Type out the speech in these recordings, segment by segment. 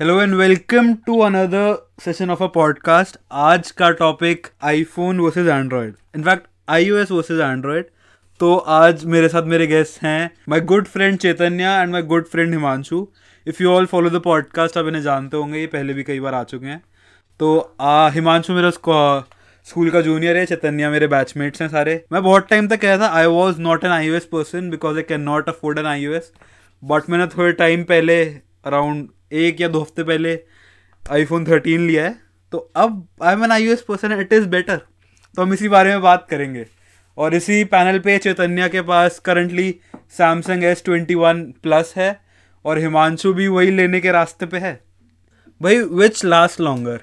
Hello and welcome to another session of a podcast आज का topic iPhone versus Android in fact iOS versus Android तो आज मेरे साथ मेरे गेस्ट हैं my good friend Chaitanya and my good friend Himanshu. If you all follow the podcast आप इन्हें जानते होंगे, ये पहले भी कई बार आ चुके हैं. तो हिमांशु मेरा स्कूल का जूनियर है, चैतन्य मेरे बैचमेट्स हैं सारे. मैं बहुत टाइम तक कहा था I was not an I person because I can not afford an I but मैंने थोड़े टाइम पहले अराउंड एक या दो हफ़्ते पहले आईफोन थर्टीन लिया है। तो अब I am an I S person it is better तो हम इसी बारे में बात करेंगे। और इसी पैनल पे चैतन्य के पास currently Samsung S twenty one plus है और हिमांशु भी वही लेने के रास्ते पे है। भाई विच लास्ट लॉन्गर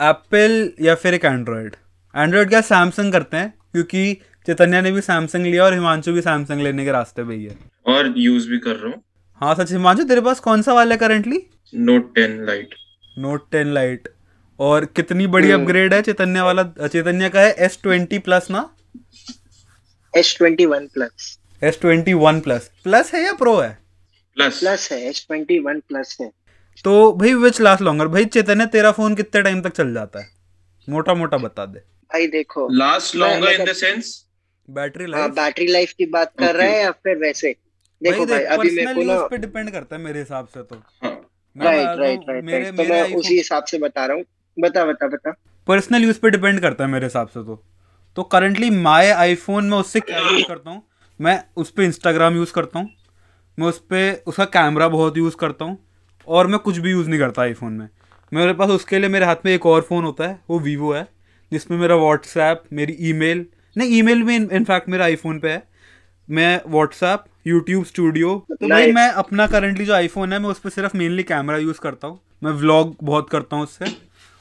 एप्पल या फिर एक एंड्रॉयड एंड्रॉयड क्या सैमसंग करते हैं? क्योंकि चैतन्य ने भी सैमसंग लिया और हिमांशु भी सैमसंग लेने के रास्ते पे ही है। और यूज़ भी कर रहा हूँ। हाँ सच हिमांशु तेरे पास कौन सा वाला है currently note ten lite note ten lite और कितनी बड़ी अपग्रेड हम्म। है? चैतन्य वाला चैतन्य का है एस ट्वेंटी प्लस ना? S twenty one plus S twenty one plus plus है या प्रो है? प्लस प्लस है एस ट्वेंटी वन प्लस है. तो भाई विच लास्ट लॉन्गर भाई चैतन्य तेरा फ़ोन कितने टाइम तक चल जाता है? मोटा मोटा बता दे। भाई देखो last longer in the sense battery हाँ, लाइफ बैटरी लाइफ की बात कर Okay. रहे हैं या फिर वैसे? देखो भाई अभी मेरे को ना पे डिपेंड करता है मेरे हिसाब से तो। राइट राइट राइट मेरे तो मैं उसी हिसाब से बता रहा हूँ। बता बता बता। पर्सनल यूज़ पे डिपेंड करता है मेरे हिसाब से तो। तो करंटली माय आईफोन में उससे क्या यूज़ करता हूँ? मैं उस पर इंस्टाग्राम यूज़ करता हूँ। मैं उस पर उसका कैमरा बहुत यूज़ करता हूँ। और मैं कुछ भी यूज़ नहीं करता आईफोन में। मेरे पास उसके लिए मेरे हाथ में एक और फ़ोन होता है वो वीवो है जिसमें मेरा व्हाट्सएप मेरी ईमेल नहीं ईमेल में इनफैक्ट मेरा आईफोन पे है। मैं व्हाट्सएप यूट्यूब स्टूडियो तो भाई मैं अपना करंटली जो आईफोन है मैं उस पर सिर्फ़ मेनली कैमरा यूज़ करता हूँ। मैं व्लॉग बहुत करता हूँ उससे।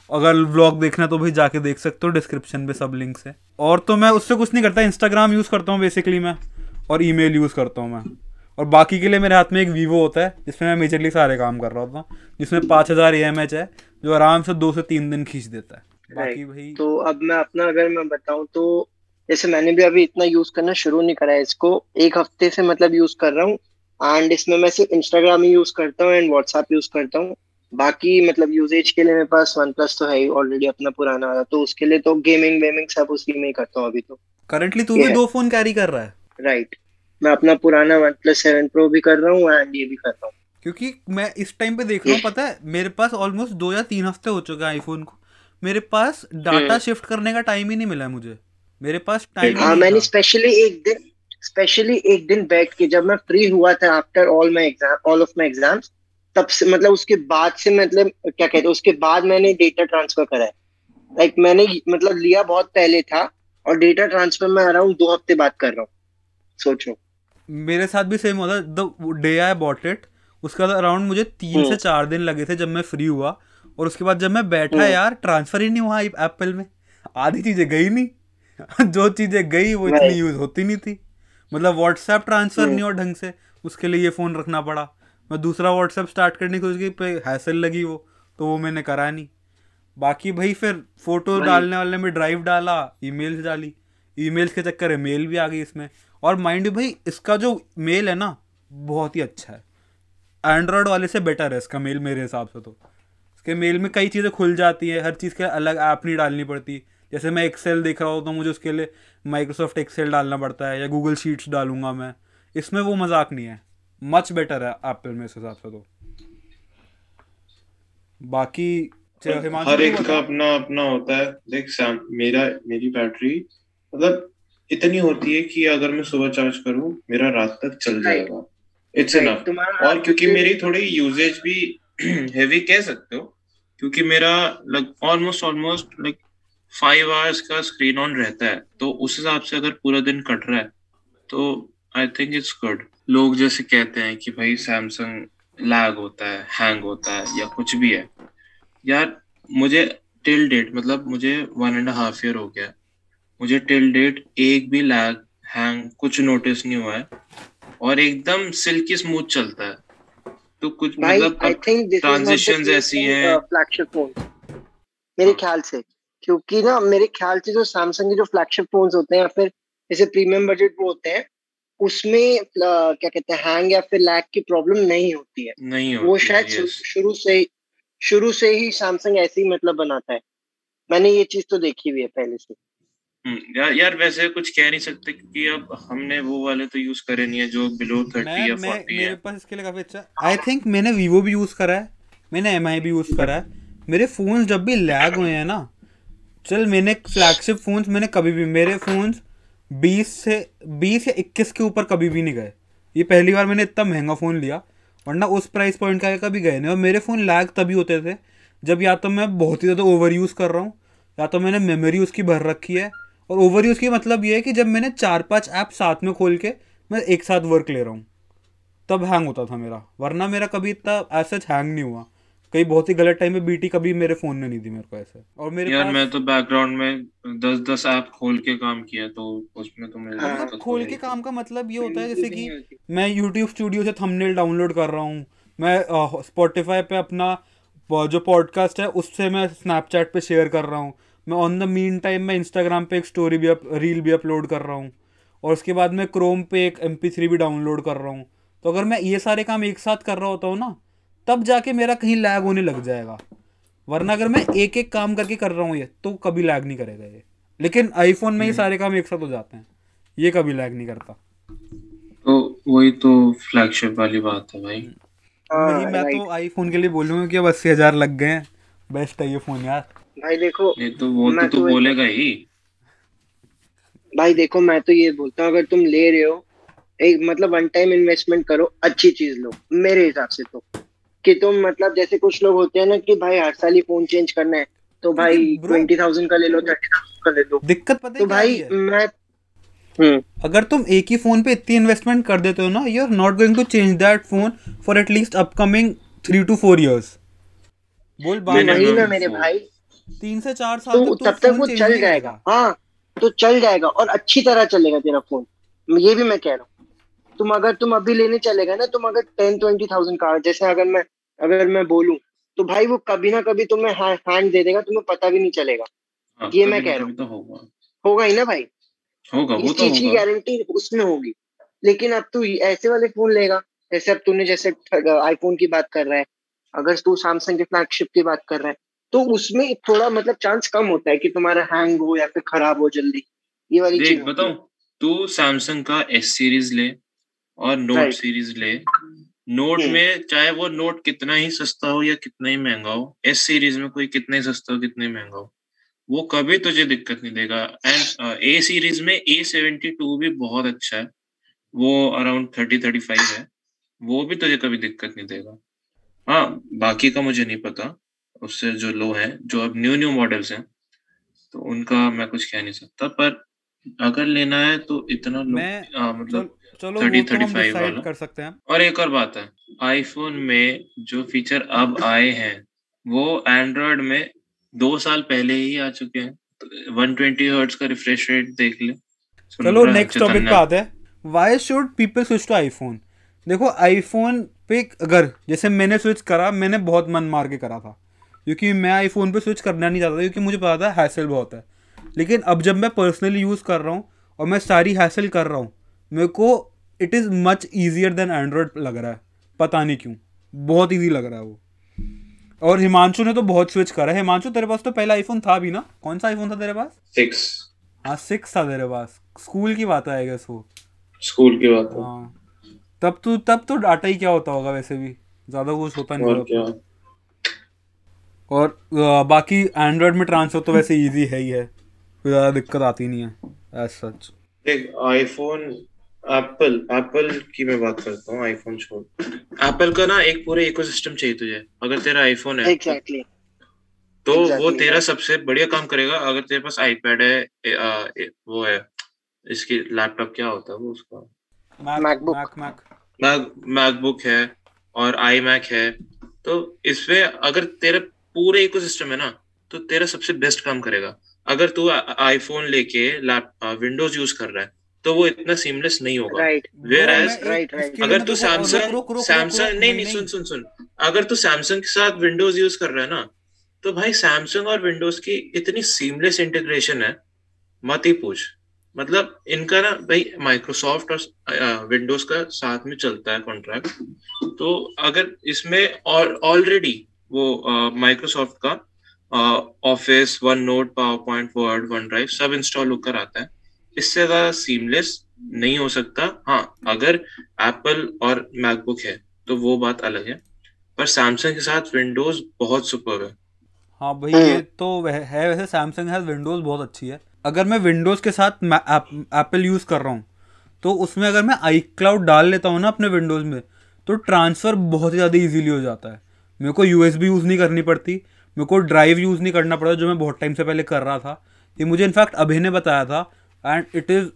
अगर व्लॉग देखना तो भाई जाके देख सकते हो डिस्क्रिप्शन पे सब लिंक्स है। और तो मैं उससे कुछ नहीं करता इंस्टाग्राम यूज़ करता हूँ बेसिकली मैं और ईमेल यूज़ करता हूँ मैं। और बाकी के लिए मेरे हाथ में एक वीवो होता है जिसमें मैं मेजरली सारे काम कर रहा होता हूँ जिसमें पाँच हज़ार ए है जो आराम से दो से तीन दिन खींच देता है। बाकी भाई तो अब मैं अपना अगर मैं बताऊँ तो जैसे मैंने भी अभी इतना यूज़ करना शुरू नहीं करा है इसको एक हफ़्ते से मतलब यूज़ कर रहा हूँ। एंड इसमें मैं सिर्फ़ इंस्टाग्राम ही यूज़ करता हूँ एंड व्हाट्सएप यूज़ करता हूँ। बाकी मतलब यूजेज के लिए मेरे पास वन प्लस तो है ही ऑलरेडी अपना पुराना वाला। तो उसके लिए तो गेमिंग वेमिंग सब उसी में ही करता हूँ अभी तो। करंटली तू भी दो फ़ोन कैरी कर रहा है? राइट मैं अपना पुराना वन प्लस सेवन प्रो भी कर रहा हूँ एंड ये भी कर रहा हूँ। क्योंकि मैं इस टाइम पे देख रहा हूँ पता है मेरे पास ऑलमोस्ट दो या तीन हफ़्ते हो चुके हैं आईफोन को। मेरे पास डाटा। शिफ्ट करने का टाइम ही नहीं मिला है मुझे। मेरे पास टाइम हाँ मैंने स्पेशली एक दिन स्पेशली एक दिन बैठ के जब मैं फ्री हुआ था after all my exam all of my exams तब से मतलब उसके बाद से मतलब क्या कहते हैं उसके बाद मैंने डेटा ट्रांसफ़र करा है। लाइक like, मैंने मतलब लिया बहुत पहले था और डेटा ट्रांसफ़र में अराउंड दो हफ़्ते बाद कर रहा हूँ। सोचो। मेरे साथ भी सेम होता the day I bought it उसके बाद अराउंड मुझे तीन हम्म। से चार दिन लगे थे जब मैं फ्री हुआ और उसके बाद जब मैं बैठा हम्म। यार ट्रांसफ़र ही नहीं हुआ एप्पल में। आधी चीज़ें गई नहीं। जो चीज़ें गई वो इतनी यूज़ होती नहीं थी। मतलब व्हाट्सएप ट्रांसफ़र। नहीं हुआ ढंग से। उसके लिए ये फ़ोन रखना पड़ा। मैं दूसरा व्हाट्सएप स्टार्ट करने की कोशिश की पे हैसल लगी वो तो वो मैंने करा नहीं। बाकी भाई फिर फ़ोटो डालने वाले में ड्राइव डाला ईमेल्स डाली। ईमेल्स के चक्कर में मेल भी आ गई इसमें। और माइंड भाई इसका जो मेल है ना बहुत ही अच्छा है। एंड्रॉयड वाले से बेटर है इसका मेल मेरे हिसाब से तो। इसके मेल में कई चीज़ें खुल जाती है हर चीज़ के अलग ऐप नहीं डालनी पड़ती। जैसे मैं एक्सेल देख रहा हूँ तो मुझे उसके लिए माइक्रोसॉफ्ट एक्सेल डालना पड़ता है या गूगल शीट्स डालूँगा मैं। इसमें वो मज़ाक नहीं है। मच बेटर है एप्पल में इस हिसाब से तो। बाकी हर एक का अपना अपना होता है। देख सैम मेरा मेरी बैटरी मतलब इतनी होती है कि अगर मैं सुबह चार्ज करूँ मेरा रात तक चल जाएगा। इट्स इनफ और क्योंकि मेरी थोड़ी यूजेज भी हैवी कह सकते हो क्योंकि मेरा like almost almost like five hours का स्क्रीन ऑन रहता है तो उस हिसाब से अगर पूरा दिन कट रहा है तो आई थिंक इट्स गुड लोग जैसे कहते हैं कि भाई सैमसंग लैग होता है हैंग होता है या कुछ भी है। यार मुझे टिल डेट मतलब मुझे वन एंड हाफ़ ईयर हो गया। मुझे टिल डेट एक भी लैग हैंग कुछ नोटिस नहीं हुआ है। और एकदम सिल्की स्मूथ चलता है। तो कुछ मतलब transitions ऐसी हैं। फ्लैगशिप फ़ोन मेरे हाँ। ख्याल से। क्योंकि ना मेरे ख्याल से जो सैमसंग के जो फ्लैगशिप फोन्स होते हैं या फिर जैसे प्रीमियम बजट वो होते हैं उसमें क्या कहते हैं हैंग या फिर लैग की प्रॉब्लम नहीं होती है। नहीं होती है, शायद शुरू से शुरू से ही सैमसंग ऐसे ही मतलब बनाता है। मैंने ये चीज़ तो देखी हुई है पहले से। हम्म, यार यार वैसे कुछ कह नहीं सकते क्योंकि अब हमने वो वाले तो यूज़ करे नहीं है जो बिलो थर्टी या मैं फोर्टी मेरे है। पास इसके लिए काफ़ी अच्छा आई थिंक मैंने वीवो भी यूज़ करा है मैंने एम भी यूज़ करा है। मेरे फ़ोन जब भी लैग हुए हैं ना चल, मैंने फ्लैगशिप फ़ोन्स मैंने कभी भी, मेरे फ़ोन्स बीस से, बीस या इक्कीस के ऊपर कभी भी नहीं गए। ये पहली बार मैंने इतना महँगा फ़ोन लिया, वरना उस प्राइस पॉइंट का कभी गए नहीं। और मेरे फ़ोन लैग तभी होते थे, जब या तो मैं बहुत ही ज़्यादा ओवर यूज़ कर रहा हूँ, या तो मैंने मेमोरी उसकी भर रखी है। और ओवर यूज़ की मतलब ये है कि जब मैंने चार पाँच ऐप साथ में खोल के मैं एक साथ वर्क ले रहा हूँ, तब हैंग होता था मेरा। वरना मेरा कभी इतना ऐसा हैंग नहीं हुआ। कहीं बहुत ही गलत टाइम में बीटी कभी मेरे फ़ोन ने नहीं दी मेरे को ऐसे। और मेरे यार पास मैं तो बैकग्राउंड में दस दस ऐप खोल के काम किया तो उसमें तो मेरे हाँ, दिक्कत मतलब हो खोल रही के थी। काम का मतलब ये होता है जैसे कि मैं यूट्यूब स्टूडियो से थंबनेल डाउनलोड कर रहा हूँ मैं स्पॉटिफाई पे अपना जो पॉडकास्ट है उससे मैं स्नैपचैट पे शेयर कर रहा हूँ। मैं ऑन द मीन टाइम मैं इंस्टाग्राम पे एक स्टोरी भी रील भी अपलोड कर रहा हूँ। और उसके बाद मैं क्रोम पे एक एम भी डाउनलोड कर रहा हूँ। तो अगर मैं ये सारे काम एक साथ कर रहा होता हूँ ना तब जाके मेरा कहीं लैग होने लग जाएगा। वरना अगर मैं एक एक काम करके कर रहा हूँ ये तो कभी लैग नहीं करेगा ये। लेकिन आईफोन में ये सारे काम एक साथ हो जाते हैं। ये कभी लैग नहीं करता। तो वही तो फ्लैगशिप वाली बात है भाई। हाँ, वही मैं तो आईफोन के लिए बोलूँगा कि अब अस्सी हज़ार लग गए हैं। बेस्ट है ये फ़ोन यार। भाई देखो ये तो वो तो मैं तू तो बोलेगा ही। भाई देखो मैं तो ये बोलता हूँ अगर तुम ले रहे हो एक मतलब वन टाइम इन्वेस्टमेंट करो अच्छी चीज़ लो मेरे हिसाब से तो। कि तुम मतलब जैसे कुछ लोग होते हैं ना कि भाई हर साल ही फ़ोन चेंज करना है तो भाई ट्वेंटी थाउज़ेंड का ले लो थर्टी थाउज़ेंड का ले लो। दिक्कत पता तो भाई मैं हम्म। अगर तुम एक ही फ़ोन पे इतनी इन्वेस्टमेंट कर देते हो ना you are not going to change that phone for at least upcoming three two four years बोल बात मैंने वही ना मेरे भाई। तीन से चार साल तो तब तक वो चल जाएगा। हाँ तो चल जाएगा और अच्छी तरह चलेगा तेरा फ़ोन ये भी मैं कह रहा हूँ। तुम अगर तुम अभी लेने चलेगा ना तुम अगर टेन ट्वेंटी थाउज़ेंड का जैसे अगर मैं अगर मैं बोलूँ तो भाई वो कभी ना कभी तुम्हें हैंड दे देगा तुम्हें पता भी नहीं चलेगा। हाँ, ये मैं कह रहा कभी तो होगा। होगा ही ना भाई। होगा वो इस तो चीज़ की होगा। गारंटी उसमें होगी। लेकिन अब तू ऐसे वाले फ़ोन लेगा जैसे अब तूने जैसे आईफोन की बात कर रहा है अगर तू सैमसंग के फ्लैगशिप की बात कर रहा है तो उसमें थोड़ा मतलब चांस कम होता है कि तुम्हारा हैंग हो या फिर खराब हो जल्दी। ये वाली चीज़ बताऊँ है। तू सैमसंग का एस सीरीज़ ले और नोट Right. सीरीज़ ले। नोट हम्म। में चाहे वो नोट कितना ही सस्ता हो या कितना ही महँगा हो एस सीरीज़ में कोई कितना ही सस्ता हो कितना ही महँगा हो वो कभी तुझे दिक्कत नहीं देगा। एंड ए सीरीज़ में ए सेवेंटी टू भी बहुत अच्छा है। वो अराउंड थर्टी थर्टी फाइव है। वो भी तुझे कभी दिक्कत नहीं देगा। हाँ बाकी का मुझे नहीं पता। उससे जो लो है जो अब न्यू न्यू मॉडल्स हैं तो उनका मैं कुछ कह नहीं सकता। पर अगर लेना है तो इतना लो मैं आ, मतलब चलो 30, वो तो हम डिसाइड। कर सकते हैं। और एक और बात है आईफोन में जो फीचर अब आए हैं वो एंड्रॉयड में दो साल पहले ही आ चुके हैं। वन ट्वेंटी हर्ट्स का रिफ्रेश रेट देख ले। चलो नेक्स्ट टॉपिक पे आते हैं। Why should people switch to iPhone देखो आईफोन पे अगर जैसे मैंने स्विच करा मैंने बहुत मन मार के करा था। क्योंकि मैं आईफोन पे स्विच करना नहीं चाहता था क्योंकि मुझे पता था हैसल बहुत है। लेकिन अब जब मैं पर्सनली यूज़ कर रहा हूँ और मैं सारी हैसल कर रहा हूँ मेरे को it is much easier than Android लग रहा है। पता नहीं क्यों। बहुत ईजी लग रहा है वो। और हिमांशु ने तो बहुत स्विच करा है। हिमांशु तेरे पास तो पहला आईफोन था भी ना? कौन सा आईफोन था तेरे पास? सिक्स हाँ सिक्स था तेरे पास। स्कूल की बात है आई वो। स्कूल की बात है। तब तो तब तो डाटा ही क्या होता होगा वैसे भी? ज़्यादा कुछ होता नहीं और होगा। और बाकी एंड्रॉयड में ट्रांसफ़र तो वैसे इजी है ही है। कोई ज़्यादा दिक्कत आती नहीं है एज सच देख आईफोन एप्पल एप्पल की मैं बात करता हूँ आईफोन छोड़। एप्पल का ना एक पूरे इकोसिस्टम चाहिए तुझे अगर तेरा आईफोन है। एग्जैक्टली तो exactly. वो तेरा सबसे बढ़िया काम करेगा अगर तेरे पास आईपैड है ए, आ, ए, वो है इसकी लैपटॉप क्या होता है वो उसका? Mac MacBook. Mac Mac Mac MacBook है और आई मैक है। तो इसमें अगर तेरा पूरे इकोसिस्टम है ना तो तेरा सबसे बेस्ट काम करेगा। अगर तू आईफोन लेके लैप विंडोज़ यूज़ कर रहा है तो वो इतना सीमलेस नहीं होगा। राइट. इसके लिए अगर तू सैमसंग रुक- रुक- सैमसंग नहीं नहीं सुन सुन सुन। अगर तू सैमसंग के साथ विंडोज़ यूज़ कर रहा है ना तो भाई सैमसंग और विंडोज़ की इतनी सीमलेस इंटीग्रेशन है मत ही पूछ। मतलब इनका ना भाई माइक्रोसॉफ्ट और विंडोज़ का साथ में चलता है कॉन्ट्रैक्ट तो अगर इसमें ऑलरेडी वो माइक्रोसॉफ्ट का office one note power point word one drive सब इंस्टॉल होकर आता है। इससे ज़्यादा सीमलेस नहीं हो सकता। हाँ अगर एप्पल और मैकबुक है तो वो बात अलग है। पर सैमसंग के साथ विंडोज़ बहुत सुपर है। हाँ भाई। ये तो वह- है वैसे सैमसंग है विंडोज़ बहुत अच्छी है। अगर मैं विंडोज़ के साथ एप्पल यूज़ कर रहा हूँ तो उसमें अगर मैं आई क्लाउड डाल लेता हूँ ना अपने विंडोज़ में तो ट्रांसफ़र बहुत ही ज़्यादा इजीली हो जाता है। मेरे को यू यूज़ नहीं करनी पड़ती, मेरे को ड्राइव यूज़ नहीं करना पड़ता जो मैं बहुत टाइम से पहले कर रहा था। ये मुझे इनफैक्ट अभय ने बताया था and it is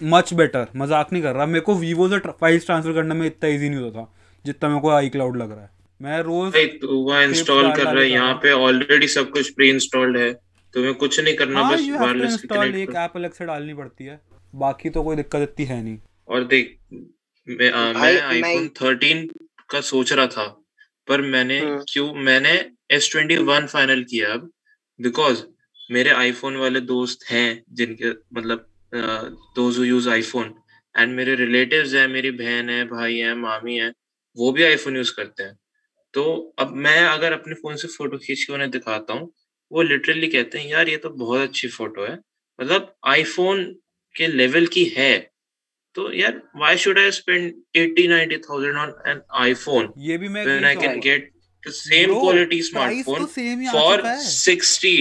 much better मज़ाक नहीं कर रहा। मेरे को वीवो से फाइल्स ट्रांसफ़र करने में इतना ईजी नहीं होता था जितना मेरे को आई क्लाउड लग रहा है। मैं रोज़ तू वहाँ इंस्टॉल कर रहा है यहाँ पे ऑलरेडी सब कुछ प्री इंस्टॉल्ड है। तुम्हें कुछ नहीं करना हाँ बस वायरलेस इंस्टॉल एक ऐप अलग से डालनी पड़ती है। बाकी तो कोई दिक्कत इतनी है नहीं। और देख मैं आ, मैं आईफोन 13 का सोच रहा था पर मैंने हम्म। क्यों मैंने एस ट्वेंटी वन फाइनल किया अब बिकॉज़ मेरे आईफोन वाले दोस्त हैं जिनके मतलब दोज यूज़ आईफोन एंड मेरे रिलेटिव्स हैं मेरी बहन है भाई है मामी है वो भी आईफोन यूज़ करते हैं। तो अब मैं अगर अपने फ़ोन से फ़ोटो खींच के उन्हें दिखाता हूँ वो लिटरली कहते हैं यार ये तो बहुत अच्छी फ़ोटो है। मतलब आईफोन के लेवल की है। तो यार why should I spend 80 90000 on an iPhone ये भी मैं when I can get the same quality smartphone for चुका 60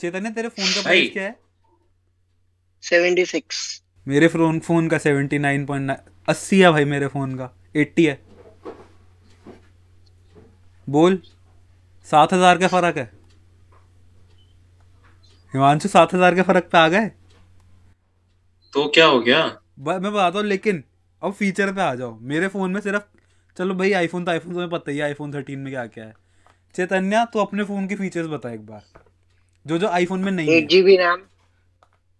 चेतन्य तेरे फ़ोन का प्राइस क्या है? Seventy six. मेरे फ़ोन फ़ोन का सेवेंटी नाइन पॉइंट अस्सी है भाई मेरे फ़ोन का एट्टी है। बोल सात हज़ार का फ़र्क है। हिमांशु सात हज़ार के फ़र्क पे आ गए? तो क्या हो गया? मैं बताता हूँ लेकिन अब फीचर पे आ जाओ। मेरे फ़ोन में सिर्फ़ चलो भाई आईफोन तो आईफोन तुम्हें पता ही है आईफोन थर्टीन में क्या क्या है। चैतन्य तो अपने फ़ोन के फीचर्स बता एक बार। जो जो आईफोन में नहीं एट है। GB RAM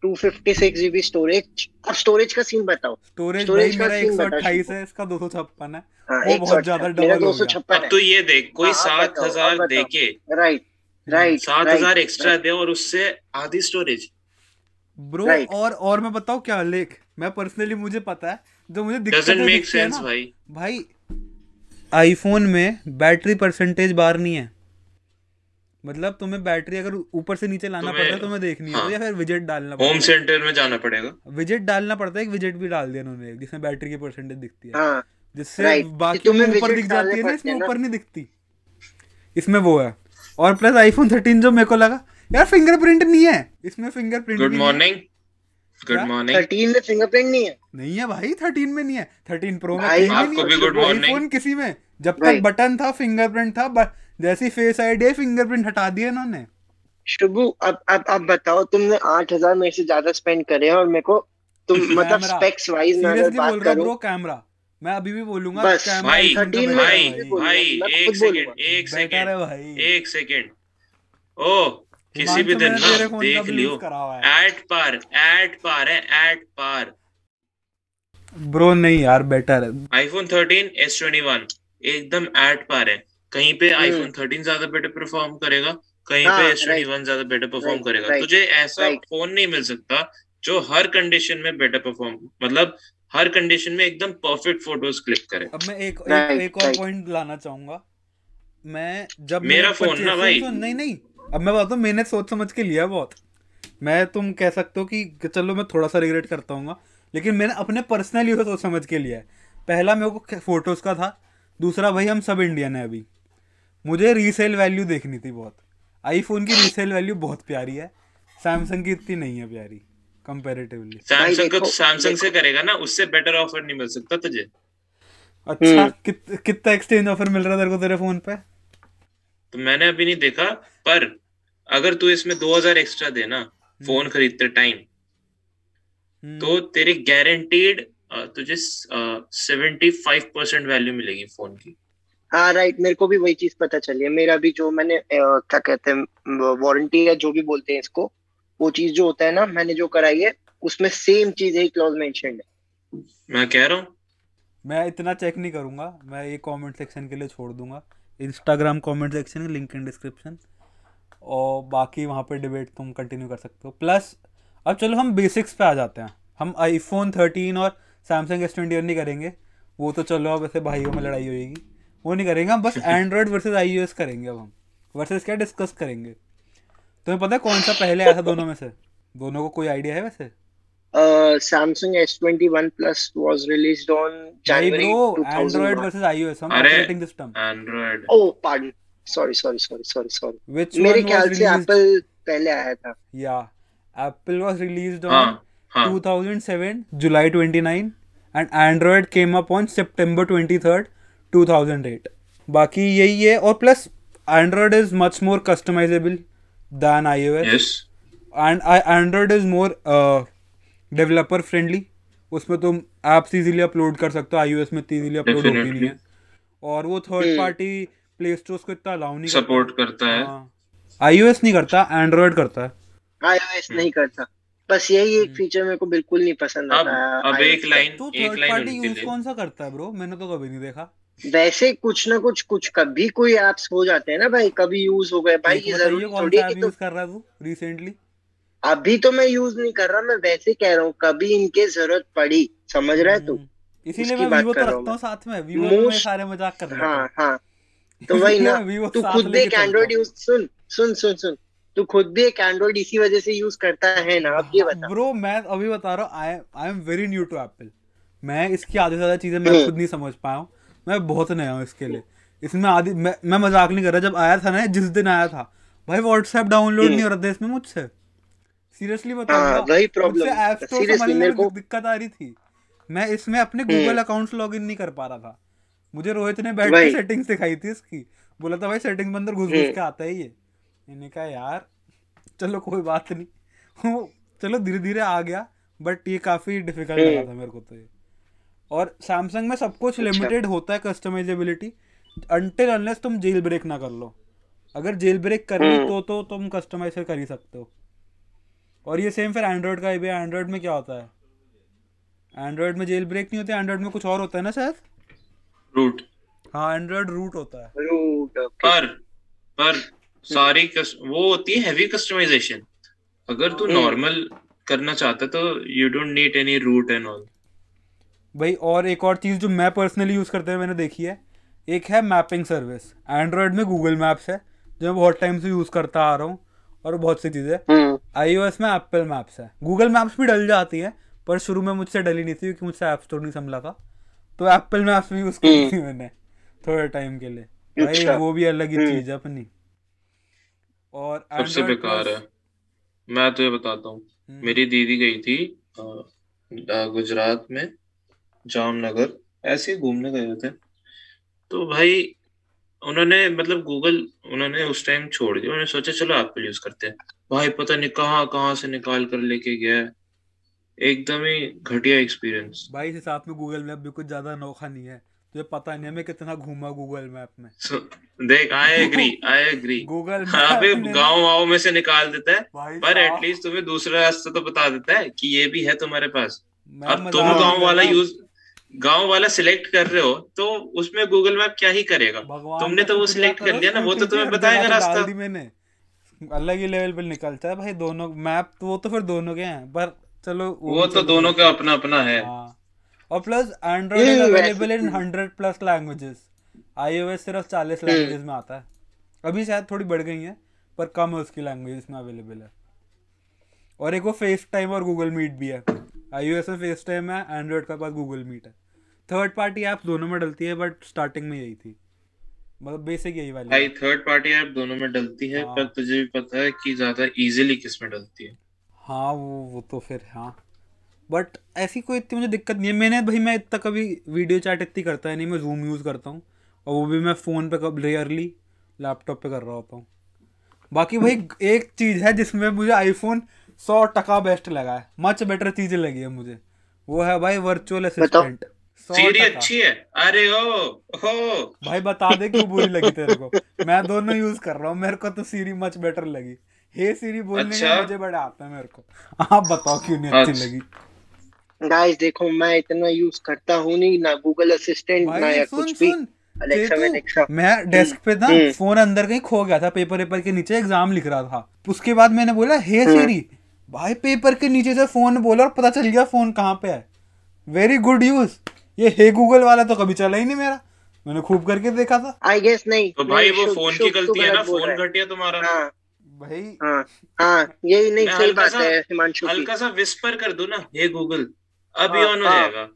two fifty six GB storage अब स्टोरेज का सीन बताओ। स्टोरेज भाई का मेरा एक सौ अट्ठाईस है इसका दो सौ छप्पन है। हाँ, वो बहुत ज़्यादा डबल दो हो सौ गया है। तो ये देख कोई हाँ, सात हज़ार बताओ। दे के राइट राइट सात हज़ार एक्स्ट्रा दे और उससे आधी स्टोरेज ब्रो Right. और और मैं बताऊँ क्या लेख? मैं पर्सनली मुझे पता है जो मुझे दिक्कत है मेक सेंस भाई। भाई आईफोन में बैटरी परसेंटेज बार नहीं है। मतलब तुम्हें बैटरी अगर ऊपर से नीचे लाना पड़ता है तुम्हें देखनी है। हाँ। या फिर विजेट डालना होम सेंटर में जाना पड़ेगा। विजेट डालना पड़ता है एक विजेट भी डाल दिया उन्होंने जिसमें बैटरी की परसेंटेज दिखती है। हाँ। जिससे बाकी तुम्हें ऊपर दिख जाती है ना इसमें ऊपर नहीं दिखती। इसमें वो है। और प्लस आईफोन थर्टीन जो मेरे को लगा यार फिंगरप्रिंट नहीं है। इसमें fingerprint good morning good morning thirteen में फिंगरप्रिंट नहीं है। नहीं है भाई थर्टीन में नहीं है। थर्टीन प्रो में आपको नहीं भी है। good morning। आईफोन किसी में जब तक बटन था फिंगरप्रिंट था ब- जैसी फेस आईडी है फिंगरप्रिंट हटा दिया इन्होंने। शुभू अब अब अब बताओ तुमने आठ हज़ार में से ज़्यादा स्पेंड करे हैं और मेरे को तुम मतलब स्पेक्स वाइज मैं अगर बोल बात रहा करूँ। ब्रो कैमरा मैं अभी भी बोलूँगा बस, कैमरा भाई iPhone का 13 में भाई भाई। एक सेकंड एक सेकंड एक सेकंड ओ किसी भी दिन ना का देख लियो। है। एट पार एट पार है एट पार ब्रो नहीं यार बेटर है। आईफोन 13 S21 एकदम एट पार है। कहीं पे हम्म। आईफोन 13 ज़्यादा बेटर परफॉर्म करेगा कहीं हाँ, पे right. S21 ज़्यादा बेटर परफॉर्म करेगा। तुझे ऐसा फ़ोन नहीं मिल सकता जो हर कंडीशन में बेटर परफॉर्म मतलब हर कंडीशन में एकदम परफेक्ट फ़ोटोज़ क्लिक करे। अब मैं एक एक, एक और पॉइंट लाना चाहूँगा। मैं जब मेरा फ़ोन ना भाई। नहीं नहीं। अब मैं बताता हूँ मैंने सोच समझ के लिया बहुत। मैं तुम कह सकते हो कि कि चलो मैं थोड़ा सा रिग्रेट करता हूँ लेकिन मैंने अपने पर्सनली सोच समझ के लिया है। पहला मेरे को फ़ोटोज़ का था दूसरा भाई हम सब इंडियन है अभी। मुझे रीसेल वैल्यू देखनी थी बहुत। आईफोन की रीसेल वैल्यू बहुत प्यारी है। सैमसंग की इतनी नहीं है प्यारी कंपेरेटिवली सैमसंग को सैमसंग से करेगा ना उससे बेटर ऑफ़र नहीं मिल सकता तुझे। अच्छा हम्म। कित, कितना एक्सचेंज ऑफ़र मिल रहा है तेरे को तेरे फ़ोन पे? तो मैंने अभी नहीं देखा पर अगर तू इसमें 2000 एक्स्ट्रा देना फ़ोन खरीदते टाइम हम्म। तो तेरी गारंटीड तुझे सेवेंटी फाइव परसेंट वैल्यू मिलेगी फ़ोन की। हाँ राइट मेरे को भी वही चीज़ पता चली है। मेरा भी जो मैंने क्या कहते हैं वारंटी या जो भी बोलते हैं इसको वो चीज़ जो होता है ना मैंने जो कराई है उसमें सेम चीज़ है क्लॉज मेंशनड है। मैं कह रहा हूँ? मैं इतना चेक नहीं करूँगा मैं ये कमेंट सेक्शन के लिए छोड़ दूँगा। Instagram comment section link in description और बाकी वहाँ पे डिबेट तुम कंटिन्यू कर सकते हो। प्लस अब चलो हम बेसिक्स पे आ जाते हैं। हम आईफोन थर्टीन और सैमसंग एस ट्वेंटी नहीं करेंगे। वो तो चलो अब ऐसे भाइयों में लड़ाई होएगी। वो नहीं करेंगे हम बस एंड्रॉयड वर्सेस आईओएस करेंगे अब हम। वर्सेस क्या डिस्कस करेंगे? तुम्हें पता है कौन सा पहले आया था दोनों में से? दोनों को कोई आइडिया है वैसे? Uh, Samsung S21 Plus was released on भाई January bro Android 2001. Versus iOS हम अरे, operating system Android Oh, pardon. Sorry, sorry, sorry, sorry, sorry. Which मेरे ख्याल से Apple पहले आया था. या एप्पल वाज रिलीज्ड ऑन हाँ। 2007 July 29 and Android came up on September 23rd 2008 बाकी यही है और plus Android is much more customizable than iOS. Yes and I, Android is more uh, developer friendly. उसमें तुम apps easily अपलोड कर सकते हो। iOS में इतनी easily अपलोड होती नहीं. है। और वो थर्ड। पार्टी प्ले स्टोर को इतना अलाउ नहीं सपोर्ट करता है। करता iOS नहीं करता Android करता है। iOS नहीं करता. बस यही एक फीचर मेरे को बिल्कुल नहीं पसंद अब आता अब iOS एक लाइन तो थर्ड लाइन पार्टी यूज़ कौन सा करता है ब्रो मैंने तो कभी नहीं देखा। वैसे कुछ ना कुछ कुछ कभी कोई एप्स हो जाते हैं ना भाई कभी यूज़ हो गए। भाई ये ज़रूरी थोड़ी है कि तुम कर रहा है तू रिसेंटली अभी तो मैं यूज़ नहीं कर रहा मैं वैसे कह रहा हूँ कभी इनके ज़रूरत पड़ी समझ रहा है तू? हम्म। इसीलिए मैं बात वीवो कर तो रहा रखता हूँ साथ में वीवो में सारे मज़ाक कर लेता हाँ हूँ। हाँ। तो वही ना तू खुद भी एक एंड्रॉइड यूज़ सुन सुन सुन सुन। तू खुद भी एक एंड्रॉइड इसी वजह से यूज़ करता है ना अब ये बता। ब्रो मैं अभी बता रहा हूँ I I am very new to Apple मैं इसकी आधी से ज़्यादा चीज़ें मैं हम्म। खुद नहीं समझ पाया हूँ। मैं बहुत नया हूँ इसके लिए इसमें आधी मैं, मैं मज़ाक नहीं कर रहा जब आया था ना जिस दिन आया था भाई व्हाट्सएप डाउनलोड नहीं हो रहा था इसमें मुझसे सीरियसली बता हम्म। हाँ, रहा संभालने मेरे को- दिक्कत आ रही थी मैं इसमें अपने हम्म। गूगल अकाउंट लॉग इन नहीं कर पा रहा था मुझे रोहित ने बैठ के। सेटिंग्स दिखाई थी इसकी बोला था भाई सेटिंग में अंदर घुस घुस हम्म। के आता है ये मैंने कहा यार चलो कोई बात नहीं चलो धीरे धीरे आ गया बट ये काफ़ी डिफ़िकल्ट हम्म। लगा था मेरे को तो ये और सैमसंग में सब कुछ अच्छा। लिमिटेड होता है कस्टमाइजेबिलिटी अनटिल अनलेस तुम जेल ब्रेक ना कर लो। अगर जेल ब्रेक कर ली हम्म। तो तो तुम कस्टमाइज कर ही सकते हो। और ये सेम फिर एंड्रॉयड का भी एंड्रॉयड में क्या होता है? एंड्रॉयड में जेल ब्रेक नहीं होते एंड्रॉयड में कुछ और होता है ना शायद? रूट हाँ एंड्रॉयड रूट होता है। रूट पर पर सारी कस, वो होती है हैवी कस्टमाइजेशन अगर तू हम्म। नॉर्मल करना चाहता तो you don't need any root and all भाई और एक और चीज़ जो मैं पर्सनली यूज़ करते हुए मैंने देखी है एक है मैपिंग सर्विस एंड्रॉयड में गूगल मैप्स है जो मैं बहुत टाइम से यूज़ करता आ रहा हूँ और बहुत सी चीज़ें। हम्म। आई में एप्पल मैप्स है। गूगल मैप्स भी डल जाती है पर शुरू में मुझसे डली नहीं थी क्योंकि मुझसे ऐप स्टोर नहीं संभला था। तो एप्पल मैप्स भी यूज़ की थी मैंने थोड़े टाइम के लिए। भाई अच्छा। वो भी अलग ही हम्म। चीज़ है अपनी। और सबसे बेकार है। मैं तुझे बताता हूँ। हम्म, मेरी दीदी गई थी गुजरात में। जामनगर ऐसे ही घूमने गए थे। तो भाई उन्होंने मतलब गूगल उन्होंने उस टाइम छोड़ दिया। उन्होंने सोचा चलो एप्पल यूज़ करते हैं। भाई पता नहीं कहाँ कहाँ से निकाल कर लेके गया है। एकदम ही घटिया एक्सपीरियंस भाई इस हिसाब में गूगल मैप भी कुछ ज़्यादा अनोखा नहीं है। तुझे पता नहीं है मैं कितना घूमा गूगल मैप में। so, देख I agree I agree Google ने- गाँव वाव में से निकाल देता है भाई पर साहब, एटलीस्ट तुम्हें दूसरा रास्ता तो बता देता है कि ये भी है तुम्हारे पास। मैं अब तुम गाँव कर वाला रहा। यूज़ गाँव वाला सिलेक्ट कर रहे हो तो उसमें गूगल मैप क्या ही करेगा? भगवान तुमने तो वो सिलेक्ट कर करो, लिया ना वो तो तुम्हें बताएगा रास्ता। मैंने। अलग ही लेवल पे निकलता है भाई दोनों मैप तो वो तो फिर दोनों के हैं पर चलो वो भी तो दोनों का अपना अपना है। हाँ। और plus Android hmm, available in hundred plus languages iOS सिर्फ़ चालीस हम्म। लैंग्वेजेस में आता है। अभी शायद थोड़ी बढ़ गई है पर कम है उसकी लैंग्वेजेस में अवेलेबल है। और एक वो फेस टाइम और गूगल मीट भी है। आईओएस में फेस टाइम है एंड्रॉइड के पास गूगल मीट है। थर्ड पार्टी ऐप्स दोनों में डलती है बट स्टार्टिंग में यही थी। मतलब बेसिक यही वाली। भाई थर्ड पार्टी ऐप दोनों में डलती है हाँ। पर तुझे भी पता है कि ज़्यादा इजीली किसमें डलती है। हाँ वो वो तो फिर हाँ। बट ऐसी कोई इतनी मुझे दिक्कत नहीं है। मैंने भाई मैं इतना कभी वीडियो चैट इतनी करता है नहीं मैं जूम यूज़ करता हूँ। और वो भी मैं फ़ोन पे कब रेयरली लैपटॉप पे कर रहा होता हूँ। बाकी भाई एक चीज़ है जिसमें मुझे आईफोन सौ टका बेस्ट लगा है। मच बेटर चीज़ें लगी है मुझे। वो है भाई वर्चुअल असिस्टेंट सीरी अच्छी है। अरे ओ हो। भाई बता दे क्यों बुरी लगी तेरे को? मैं दोनों यूज़ कर रहा हूँ मेरे को तो सीरी मच बेटर लगी। हे सीरी बोलने अच्छा। मुझे बड़ा आता है मेरे को। आप बताओ क्यों नहीं अच्छी अच्छा। लगी? गाइस देखो मैं इतना यूज़ करता हूँ नहीं ना गूगल असिस्टेंट ना भाई या सुन कुछ भी। सुन। अलेक्सा वेलेक्सा मैं डेस्क पे हम्म। फ़ोन अंदर कहीं खो गया था पेपर पेपर के नीचे एग्ज़ाम लिख रहा था। उसके बाद मैंने बोला हे हम्म। सीरी भाई पेपर के नीचे से फ़ोन बोला और पता चल गया फ़ोन कहाँ पे है। वेरी गुड यूज़ ये हे गूगल वाला तो कभी चला ही नहीं मेरा। मैंने खूब करके देखा था। आई गेस नहीं। तो भाई नहीं, वो फ़ोन की गलती है ना? फ़ोन है। घटिया तुम्हारा। हाँ। भाई। हाँ हाँ यही नहीं सही बात सा- है हिमांशु हल्का सा विस्पर कर दो ना? हे गूगल अभी हाँ, ऑन हो हाँ। जाएगा।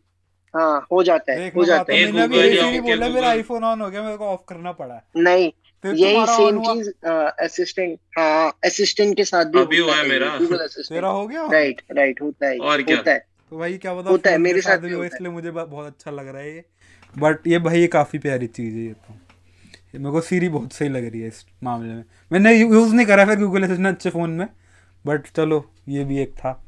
हाँ हो जाता है हो जाता है। मैंने अभी या बोला मेरा Google। आईफोन ऑन हो गया मेरे को ऑफ़ करना पड़ा नहीं यही सेम चीज़ असिस्टेंट हाँ असिस्टेंट के साथ भी अभी हुआ है है मेरा। तेरा हो गया? राइट राइट होता है और क्या? होता है। तो भाई क्या बता होता है, मेरे साथ भी होता। इसलिए मुझे बहुत अच्छा लग रहा है ये। बट ये भाई ये काफ़ी प्यारी चीज़ है ये तो। मेरे को सीरी बहुत सही लग रही है इस मामले में। मैंने यूज़ नहीं करा फिर गूगल असिस्टेंट अच्छे फ़ोन में। बट चलो ये भी एक था।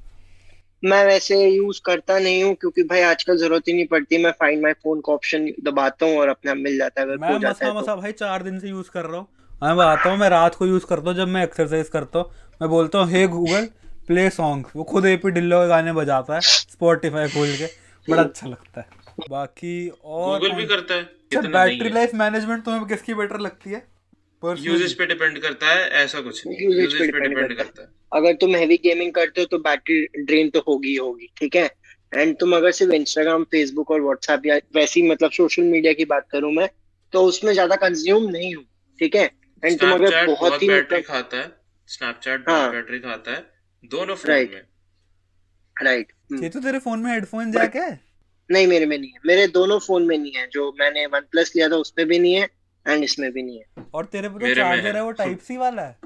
मैं वैसे यूज़ करता नहीं हूँ क्योंकि भाई आजकल ज़रूरत ही नहीं पड़ती। मैं फाइंड माय फ़ोन का ऑप्शन दबाता हूँ और अपने आप मिल जाता है अगर मैं जाता मसा है तो। मसा भाई चार दिन से यूज़ कर रहा हूँ। मैं बताता हूँ मैं रात को यूज़ करता हूँ जब मैं एक्सरसाइज करता हूँ। मैं बोलता हूँ हे गूगल प्ले सॉन्ग वो खुद एपी डिल्लो के गाने बजाता है स्पॉटिफाई खोल के बड़ा अच्छा लगता है। बाकी और गूगल भी करता है अच्छा बैटरी लाइफ मैनेजमेंट तुम्हें किसकी बेटर लगती है? यूजेज पे डिपेंड करता है ऐसा कुछ पे यूजेज पे डिपेंड करता है। अगर तुम हैवी गेमिंग करते हो तो बैटरी ड्रेन तो होगी ही होगी ठीक है? एंड तुम अगर सिर्फ़ इंस्टाग्राम फेसबुक और व्हाट्सएप या वैसी मतलब सोशल मीडिया की बात करूँ मैं तो उसमें ज़्यादा कंज्यूम नहीं हूँ ठीक है? एंड तुम अगर बहुत ही बैटरी मतलब खाता है स्नैपचैट हाँ। बहुत बैटरी खाता है दोनों फ़ोन Right. में। राइट ये तो तेरे फ़ोन में हेडफोन जैक है? नहीं मेरे में नहीं है। मेरे दोनों फ़ोन में नहीं है। जो मैंने वन प्लस लिया था उसमें भी नहीं है एंड इसमें भी नहीं है। और तेरे पे तो मेरे में चार्जर है। है वो टाइप सी वाला है?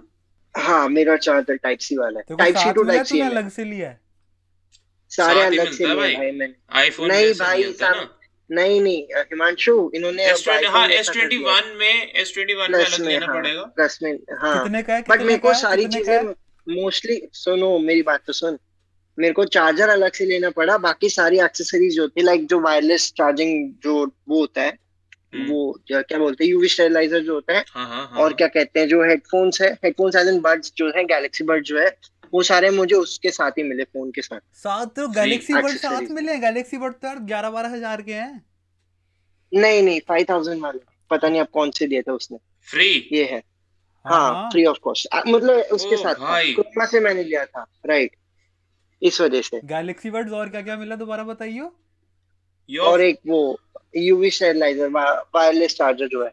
हाँ मेरा चार्जर टाइप सी वाला है। टाइप सी साथ टू टाइप सी तूने अलग से लिया है? सारे साथ ही अलग से मिलता है लिए भाई। भाई मैंने। आईफोन नहीं भाई, ना नहीं नहीं हिमांशु इन्होंने एस ट्वेंटी हाँ एस ट्वेंटी प्लस वन में एस ट्वेंटी वन में अलग लेना हाँ। पड़ेगा। प्लस में हाँ। कितने का है बट कितने मेरे का को है सारी कितने का है? चीज़ें मोस्टली सुनो मेरी बात तो सुन। मेरे को चार्जर अलग से लेना पड़ा बाकी सारी एक्सेसरीज जो है लाइक जो वायरलेस चार्जिंग जो वो होता है हम्म। वो क्या बोलते हैं यूवी स्टेरिलाइजर जो होता है हाँ हाँ हाँ। और क्या कहते हैं जो हेडफोन्स है हेडफोन्स एज इन बड्स जो है गैलेक्सी बड जो है वो सारे मुझे उसके साथ ही मिले फ़ोन के साथ। साथ तो गैलेक्सी बड साथ। मिले गैलेक्सी बड तो यार ग्यारह बारह हज़ार के हैं। नहीं नहीं फाइव थाउज़ेंड वाले पता नहीं आप कौन से दिए थे उसने। फ्री ये है। हाँ फ्री ऑफ़ कॉस्ट मतलब उसके साथ था भाई। क्रोमा से मैंने लिया था? राइट इस वजह से। गैलेक्सी बड्स और क्या क्या मिला दोबारा बताइयो? और एक वो यूवी स्टेरिलाइजर वायरलेस चार्जर जो है।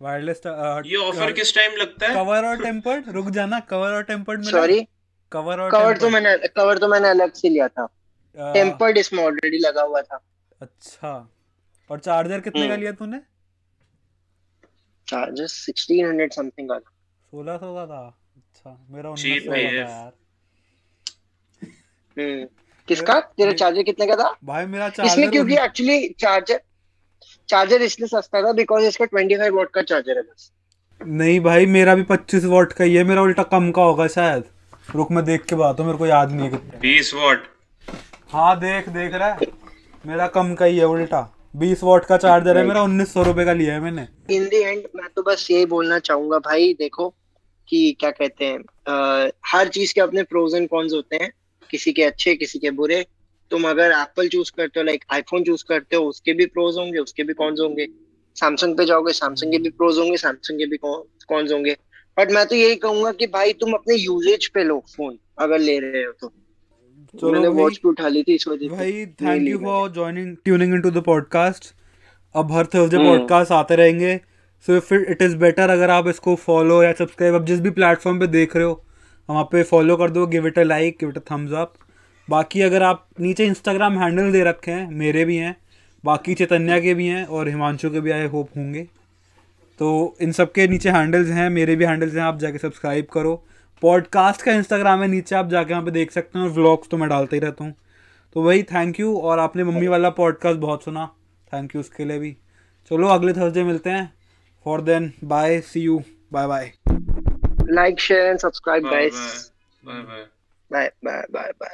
वायरलेस ये ऑफ़र किस टाइम लगता है? कवर और टेम्पर्ड रुक जाना कवर और टेम्पर्ड मिला? सॉरी कवर और कवर तो tempered? मैंने कवर तो मैंने अलग से लिया था। टेम्पर्ड इसमें ऑलरेडी लगा हुआ था। अच्छा। और चार्जर कितने का हम्म। लिया तूने? चार्जर सिक्सटीन हंड्रेड समथिंग का था। सोलह सौ का था। अच्छा मेरा उन्नीस सौ का था यार। हम्म किसका? तेरा चार्जर कितने का था? भाई मेरा इसमें चार्जर क्योंकि एक्चुअली चार्जर चार्जर इसलिए सस्ता था बिकॉज़ इसका 25 वॉट का चार्जर है बस। नहीं भाई मेरा भी पच्चीस वॉट का ही है। मेरा उल्टा कम का होगा शायद। रुक मैं देख के बात हूँ। मेरे को याद नहीं है कितना। बीस वॉट हाँ देख देख रहा है। मेरा कम का ही है उल्टा। बीस वॉट का चार्जर है मेरा उन्नीस सौ रुपए का लिया है मैंने। इन दी एंड मैं तो बस यही बोलना चाहूँगा भाई देखो कि क्या कहते हैं अ, हर चीज़ के अपने प्रोज एंड कॉन्स होते हैं किसी के अच्छे किसी के बुरे। तुम अगर एप्पल चूज़ करते हो लाइक आईफोन चूज़ करते हो उसके भी प्रोज होंगे उसके भी कॉन्स होंगे। सैमसंग पे जाओगे सैमसंग के भी प्रोज होंगे सैमसंग के भी कॉन्स होंगे। बट मैं तो यही कहूँगा कि भाई तुम अपने यूजेज पे लो फ़ोन अगर ले रहे हो तो। चलो मैंने भाई- वॉच पे उठा ली थी इस वजह भाई thank you for joining tuning into the podcast अब हर थर्सडे हम्म। पॉडकास्ट आते रहेंगे। सो फिर इट इज़ बेटर अगर आप इसको फॉलो या सब्सक्राइब अब जिस भी प्लेटफॉर्म पे देख रहे हो वहाँ पे फॉलो कर दो give it a like give it a thumbs up बाकी अगर आप नीचे इंस्टाग्राम हैंडल दे रखे हैं मेरे भी हैं बाकी चैतन्या के भी हैं और हिमांशु के भी आई होप होंगे। तो इन सब के नीचे हैंडल्स हैं मेरे भी हैंडल्स हैं आप जाके सब्सक्राइब करो। पॉडकास्ट का इंस्टाग्राम है नीचे आप जाके यहाँ पे देख सकते हैं और व्लॉग्स तो मैं डालते ही रहता हूँ। तो वही थैंक यू और आपने मम्मी वाला पॉडकास्ट बहुत सुना। थैंक यू उसके लिए भी। चलो अगले थर्सडे मिलते हैं। For then bye see you bye bye like share and subscribe guys bye bye bye bye bye bye